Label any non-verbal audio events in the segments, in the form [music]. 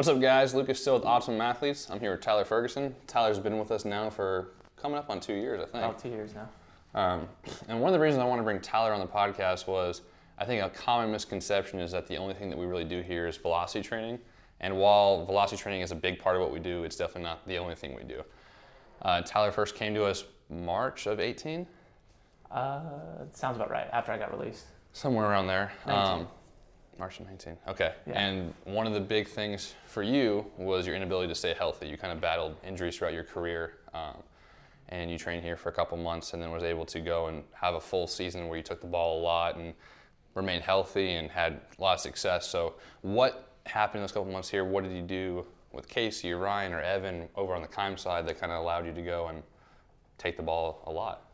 What's up, guys? Lucas still with Optimum Athletes. I'm here with Tyler Ferguson. Tyler's been with us now for coming up on two years, I think. About two years now. Um, and one of the reasons I want to bring Tyler on the podcast was I think a common misconception is that the only thing that we really do here is velocity training. And while velocity training is a big part of what we do, it's definitely not the only thing we do. Uh, Tyler first came to us March of 18, Uh, sounds about right. After I got released. somewhere around there. 19. Um, March of 19. Okay. Yeah. And one of the big things for you was your inability to stay healthy. You kind of battled injuries throughout your career. Um, and you trained here for a couple months and then was able to go and have a full season where you took the ball a lot and remained healthy and had a lot of success. So, what happened in those couple months here? What did you do with Casey or Ryan or Evan over on the Kime side that kind of allowed you to go and take the ball a lot?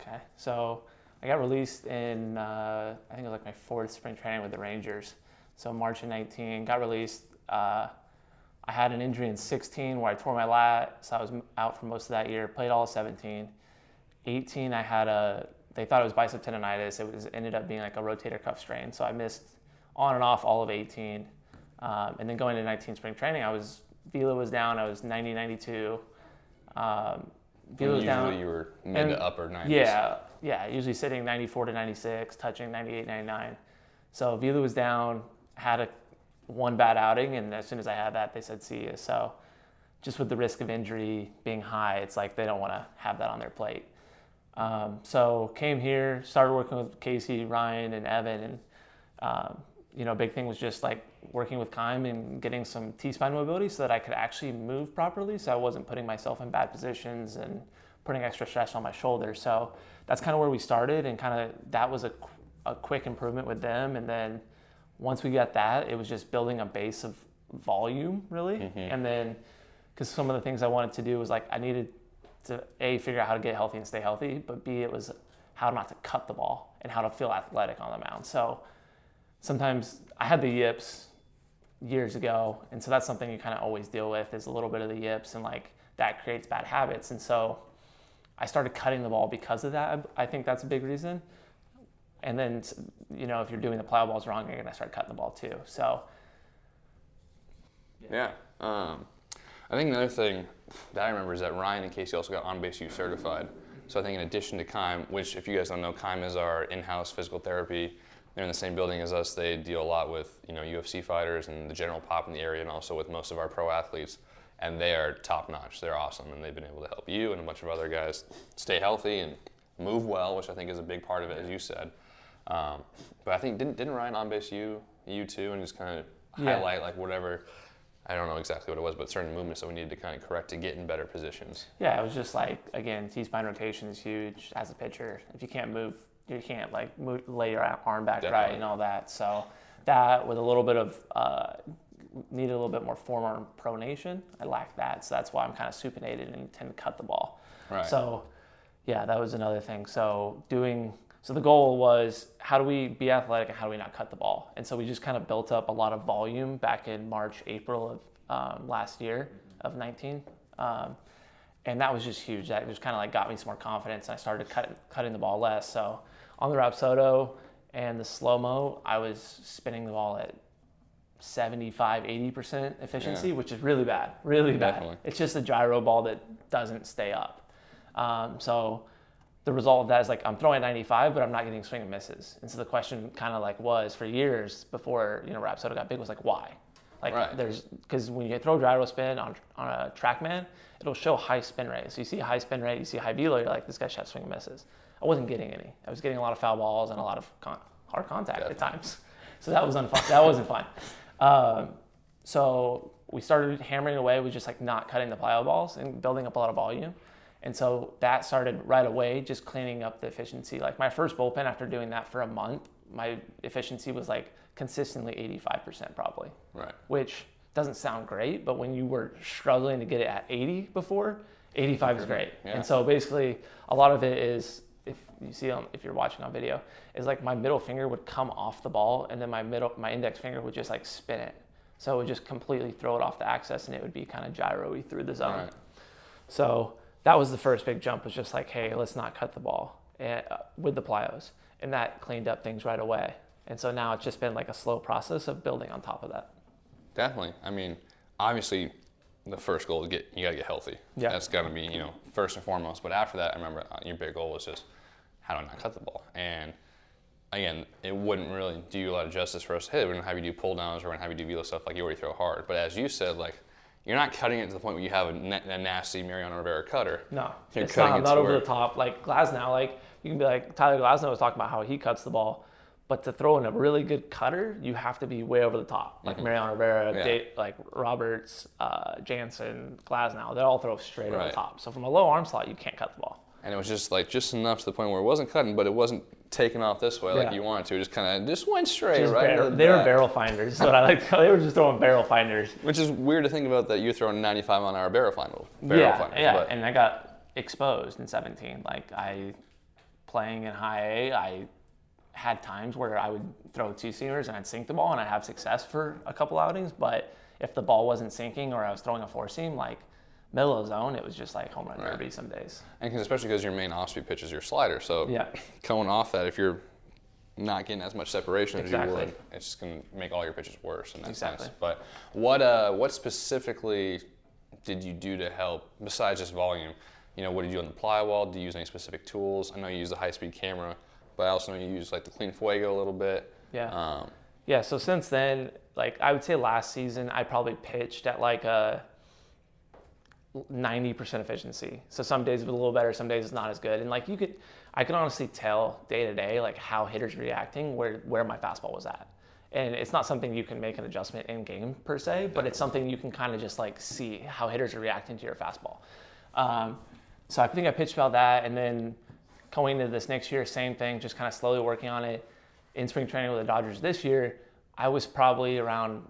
Okay. So I got released in, uh, I think it was like my fourth spring training with the Rangers. So March of 19, got released. Uh, I had an injury in 16 where I tore my lat, so I was out for most of that year. Played all of 17. 18, I had a, they thought it was bicep tendonitis. It was ended up being like a rotator cuff strain. So I missed on and off all of 18. Um, and then going to 19 spring training, I was, Velo was down. I was 90, 92. Um, Usually down. you were mid And- to upper 90s. Yeah, yeah. Usually sitting 94 to 96, touching 98, 99. So Velo was down, had a one bad outing, and as soon as I had that, they said see you. So just with the risk of injury being high, it's like they don't want to have that on their plate. Um, so came here, started working with Casey, Ryan, and Evan, and um, you know, big thing was just like working with Kime and getting some T-spine mobility so that I could actually move properly, so I wasn't putting myself in bad positions and putting extra stress on my shoulders. So that's kind of where we started, and kind of that was a, a quick improvement with them. And then once we got that, it was just building a base of volume, really, mm-hmm. and then because some of the things I wanted to do was like I needed to a figure out how to get healthy and stay healthy, but b it was how not to cut the ball and how to feel athletic on the mound. So sometimes I had the yips years ago, and so that's something you kind of always deal with is a little bit of the yips, and like that creates bad habits. And so I started cutting the ball because of that. I think that's a big reason. And then you know if you're doing the plyo balls wrong, you're gonna start cutting the ball too. So Yeah. Um, I think another thing that I remember is that Ryan and Casey also got on base U certified. So I think in addition to Kime, which if you guys don't know, Kime is our in-house physical therapy. They're in the same building as us. They deal a lot with you know UFC fighters and the general pop in the area, and also with most of our pro athletes. And they are top notch. They're awesome, and they've been able to help you and a bunch of other guys stay healthy and move well, which I think is a big part of it, as you said. Um, but I think didn't didn't Ryan on base you you too, and just kind of Yeah. highlight like whatever. I don't know exactly what it was, but certain movements that we needed to kind of correct to get in better positions. Yeah, it was just like again, T spine rotation is huge as a pitcher. If you can't move, you can't like move, lay your arm back right and all that. So that with a little bit of uh, needed a little bit more forearm pronation. I lack that, so that's why I'm kind of supinated and tend to cut the ball. Right. So yeah, that was another thing. So doing so the goal was how do we be athletic and how do we not cut the ball? And so we just kind of built up a lot of volume back in March, April of um, last year of 19. Um, and that was just huge. That just kind of like got me some more confidence. And I started cutting cutting the ball less. So on the Rapsodo and the slow mo, I was spinning the ball at 75, 80% efficiency, Yeah. which is really bad, really bad. Definitely. It's just a gyro ball that doesn't stay up. Um, so the result of that is like I'm throwing 95, but I'm not getting swing and misses. And so the question kind of like was for years before you know Rapsodo got big was like why? Like Right. there's because when you throw gyro spin on on a TrackMan, it'll show high spin rate. So you see high spin rate, you see high velo, you're like this guy should have swing and misses. I wasn't getting any. I was getting a lot of foul balls and a lot of con- hard contact at times. [laughs] So that was unfun. that wasn't fun. Um, so we started hammering away with just like not cutting the plyo balls and building up a lot of volume. And so that started right away, just cleaning up the efficiency. Like my first bullpen, after doing that for a month, my efficiency was like consistently 85% probably, Right. which doesn't sound great, but when you were struggling to get it at 80 before, 85 is great. Yeah. And so basically, a lot of it is if you see on if you're watching on video, is like my middle finger would come off the ball, and then my middle my index finger would just like spin it. So it would just completely throw it off the axis, and it would be kind of gyro-y through the zone. Right. So that was the first big jump. Was just like, hey, let's not cut the ball and, uh, with the plyos, and that cleaned up things right away. And so now it's just been like a slow process of building on top of that. Definitely. I mean, obviously the first goal is get you gotta get healthy. Yeah. That's gotta be you know first and foremost. But after that, I remember uh, your big goal was just how do I not cut the ball? And again, it wouldn't really do you a lot of justice for us. Hey, we're gonna have you do pull downs, we're gonna have you do velo stuff like you already throw hard. But as you said, like you're not cutting it to the point where you have a, na- a nasty Mariano Rivera cutter. No, You're it's cutting not, it not over the top. Like Glasnow, like you can be like Tyler Glasnow was talking about how he cuts the ball, but to throw in a really good cutter, you have to be way over the top. Like Mariano Rivera, Mm-hmm. Yeah. Dave, like Roberts, uh, Jansen, Glasnow, they all throw straight over the top. So from a low arm slot, you can't cut the ball. And it was just like just enough to the point where it wasn't cutting, but it wasn't taking off this way like Yeah. you wanted to. It just kind of just went straight, Just right? the they were barrel finders. What I like. They were just throwing barrel finders. Which is weird to think about that you're throwing 95 mile an hour barrel final. Barrel yeah, finders, yeah, but- and I got exposed in 17. Like I, playing in high A, I had times where I would throw two seamers and I'd sink the ball and I'd have success for a couple outings. But if the ball wasn't sinking or I was throwing a four seam, like middle of the zone, it was just like home run Right. derby some days. And especially because your main off speed pitch is your slider. So Yeah. [laughs] coming off that, if you're not getting as much separation as you Exactly. would, it's just going to make all your pitches worse in that Exactly. sense. But what uh, what specifically did you do to help besides just volume? You know, what did you do on the plyo wall? Did you use any specific tools? I know you use the high speed camera, but I also know you use like the clean fuego a little bit. Yeah. Um, Yeah, so since then, like I would say last season, I probably pitched at like a 90% efficiency. So some days it was a little better, some days it's not as good. And like you could, I could honestly tell day to day, like how hitters are reacting, where, where my fastball was at. And it's not something you can make an adjustment in game per se, but it's something you can kind of just like see how hitters are reacting to your fastball. Um, so I think I pitched about that. And then going into this next year, same thing, just kind of slowly working on it. In spring training with the Dodgers this year, I was probably around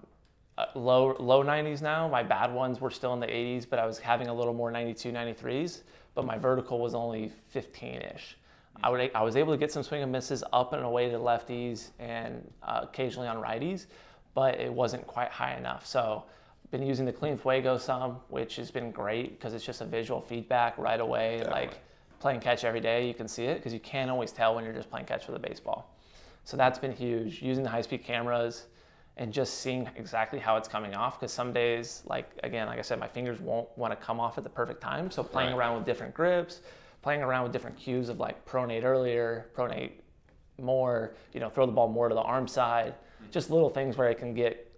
uh, low low 90s now. My bad ones were still in the 80s, but I was having a little more 92, 93s. But my vertical was only 15-ish. I would I was able to get some swing and misses up and away to lefties and uh, occasionally on righties, but it wasn't quite high enough. So been using the clean fuego some, which has been great because it's just a visual feedback right away. Definitely. Like playing catch every day, you can see it because you can't always tell when you're just playing catch with a baseball. So that's been huge. Using the high speed cameras and just seeing exactly how it's coming off. Because some days, like again, like I said, my fingers won't want to come off at the perfect time. So playing Right. around with different grips, playing around with different cues of like pronate earlier, pronate more, you know, throw the ball more to the arm side. Just little things where I can get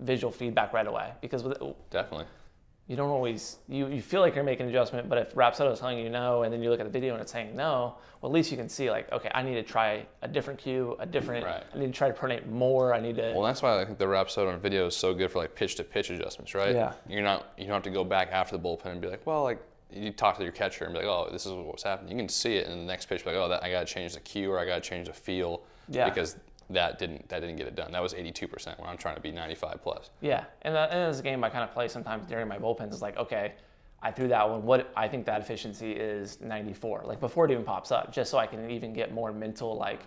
visual feedback right away. Because with definitely. you don't always you, you feel like you're making an adjustment, but if Rapsodo is telling you no, and then you look at the video and it's saying no, well at least you can see like, okay, I need to try a different cue, a different. Right. I need to try to pronate more. I need to. Well, that's why I think the Rapsodo on video is so good for like pitch to pitch adjustments, right? Yeah. You're not you don't have to go back after the bullpen and be like, well, like you talk to your catcher and be like, oh, this is what's happening. You can see it in the next pitch, be like, oh, that, I got to change the cue or I got to change the feel Yeah. because that didn't that didn't get it done. That was 82% when I'm trying to be 95 plus. Yeah, and that and as a game I kind of play sometimes during my bullpens. It's like, okay, I threw that one. What I think that efficiency is 94, like before it even pops up, just so I can even get more mental like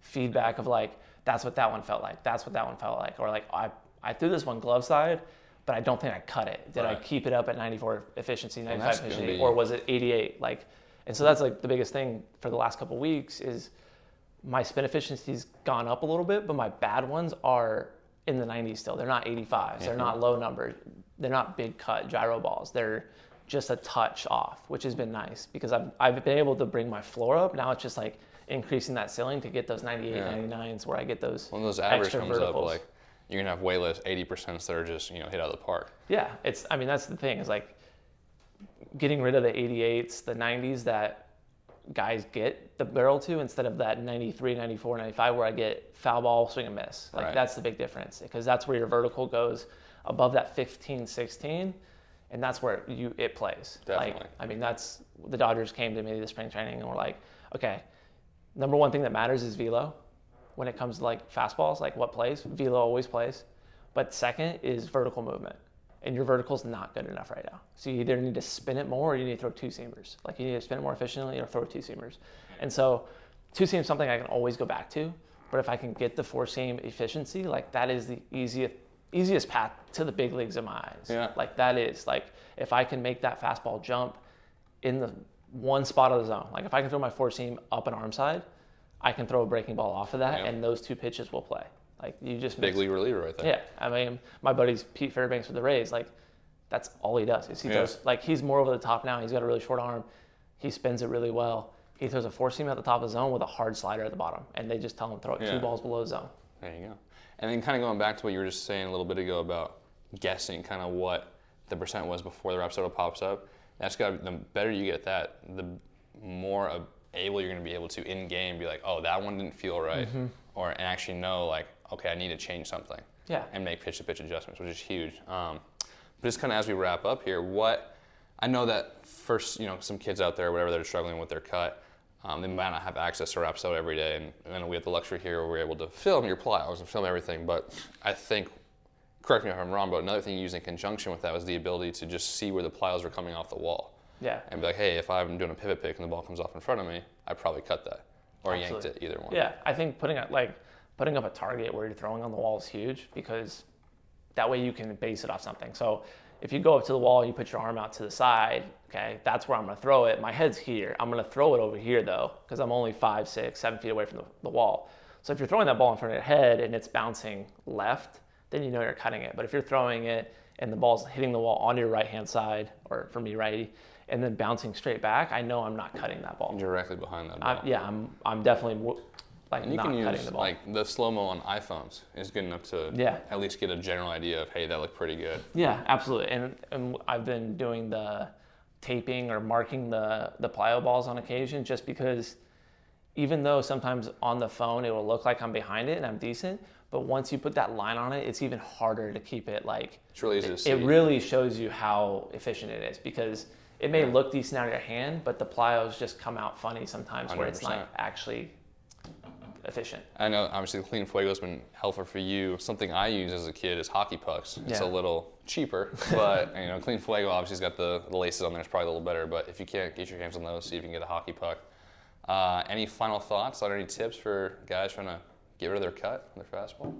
feedback of like, that's what that one felt like. That's what that one felt like, or like I I threw this one glove side, but I don't think I cut it. Did I keep it up at 94 efficiency, 95 efficiency, be- or was it 88? Like, and so that's like the biggest thing for the last couple weeks is my spin efficiency's gone up a little bit, but my bad ones are in the 90s still. They're not 85s. They're not mm-hmm. low numbers. They're not big cut gyro balls. They're just a touch off, which has been nice because I've, I've been able to bring my floor up. Now it's just like increasing that ceiling to get those 98, Yeah. 99s where I get those When those average comes verticals. up, like you're gonna have way less 80% that are just you know hit out of the park. Yeah, it's. I mean, that's the thing is like getting rid of the 88s, the 90s that guys get the barrel to instead of that 93, 94, 95 where I get foul ball, swing and miss. Like Right. that's the big difference because that's where your vertical goes above that 15, 16, and that's where you it plays. Like Definitely. I mean, that's the Dodgers came to me this spring training and were like, okay, number one thing that matters is velo when it comes to like fastballs, like what plays. Velo always plays. But second is vertical movement. And your vertical is not good enough right now. So you either need to spin it more or you need to throw two seamers. Like you need to spin it more efficiently or throw two seamers. And so two seam is something I can always go back to. But if I can get the four seam efficiency, like that is the easiest easiest path to the big leagues in my eyes. Yeah. Like that is like if I can make that fastball jump in the one spot of the zone. Like if I can throw my four seam up an arm side, I can throw a breaking ball off of that, Yeah. and those two pitches will play. Like you just Big league reliever right there. Yeah, I mean, my buddy's Pete Fairbanks with the Rays. Like, that's all he does. Is he Yeah. throws like he's more over the top now. He's got a really short arm. He spins it really well. He throws a four seam at the top of the zone with a hard slider at the bottom, and they just tell him throw it Yeah. two balls below zone. There you go. And then kind of going back to what you were just saying a little bit ago about guessing kind of what the percent was before the Rapsodo pops up. That's got the better you get at that, the more able you're going to be able to in game be like, oh, that one didn't feel right, Mm-hmm. or and actually know like, okay, I need to change something. Yeah. And make pitch to pitch adjustments, which is huge. Um, but just kind of as we wrap up here, what I know that first, you know, some kids out there, whatever they're struggling with their cut, um, they might not have access to Rapsodo every day, and, and we have the luxury here where we're able to film your plyos and film everything. But I think, correct me if I'm wrong, but another thing you used in conjunction with that was the ability to just see where the plyos were coming off the wall Yeah. and be like, hey, if I'm doing a pivot pick and the ball comes off in front of me, I probably cut that or Absolutely. yanked it, either one. Yeah, I think putting it like putting up a target where you're throwing on the wall is huge because that way you can base it off something. So if you go up to the wall and you put your arm out to the side, okay, that's where I'm gonna throw it. My head's here. I'm gonna throw it over here though, because I'm only five, six, seven feet away from the, the wall. So if you're throwing that ball in front of your head and it's bouncing left, then you know you're cutting it. But if you're throwing it and the ball's hitting the wall on your right hand side, or for me righty, and then bouncing straight back, I know I'm not cutting that ball. Directly behind that ball. I, yeah, I'm I'm definitely like And you not can cutting use the ball. like the slow mo on iPhones is good enough to Yeah. at least get a general idea of hey that looked pretty good. yeah, absolutely. And and I've been doing the taping or marking the the plyo balls on occasion just because even though sometimes on the phone it will look like I'm behind it and I'm decent, but once you put that line on it, it's even harder to keep it like It's really easy to see. it really shows you how efficient it is because it may look decent out of your hand, but the plyos just come out funny sometimes where it's not actually efficient. I know obviously Clean Fuego's been helpful for you. Something I use as a kid is hockey pucks. It's Yeah. a little cheaper, [laughs] but you know Clean Fuego obviously has got the, the laces on there. It's probably a little better, but if you can't get your hands on those, see if you can get a hockey puck. Uh, any final thoughts on any tips for guys trying to get rid of their cut, their fastball?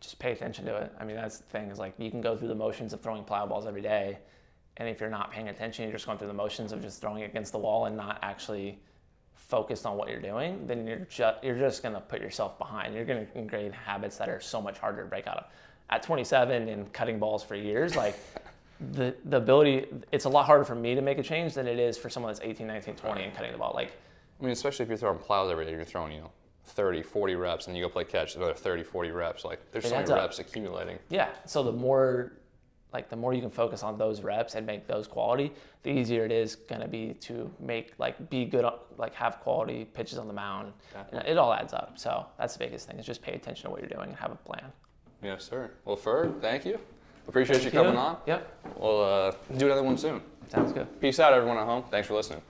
just pay attention to it. I mean, that's the thing is like you can go through the motions of throwing plyo balls every day, and if you're not paying attention, you're just going through the motions of just throwing it against the wall and not actually focused on what you're doing. Then you're just you're just gonna put yourself behind. You're gonna ingrain habits that are so much harder to break out of. At 27 and cutting balls for years, like. [laughs] The, the ability it's a lot harder for me to make a change than it is for someone that's 18 19 20 and cutting the ball like I mean, especially if you're throwing plyos every day, you're throwing, you know, 30, 40 reps, and you go play catch, another 30, 40 reps. Like, there's so many up. reps accumulating. Yeah. So the more, like, the more you can focus on those reps and make those quality, the easier it is gonna be to make like be good, like have quality pitches on the mound. And it all adds up. So that's the biggest thing is just pay attention to what you're doing and have a plan. Yes, sir. Well, Ferg, thank you. Appreciate you coming on. Yep. We'll uh, do another one soon. Sounds good. Peace out, everyone at home. Thanks for listening.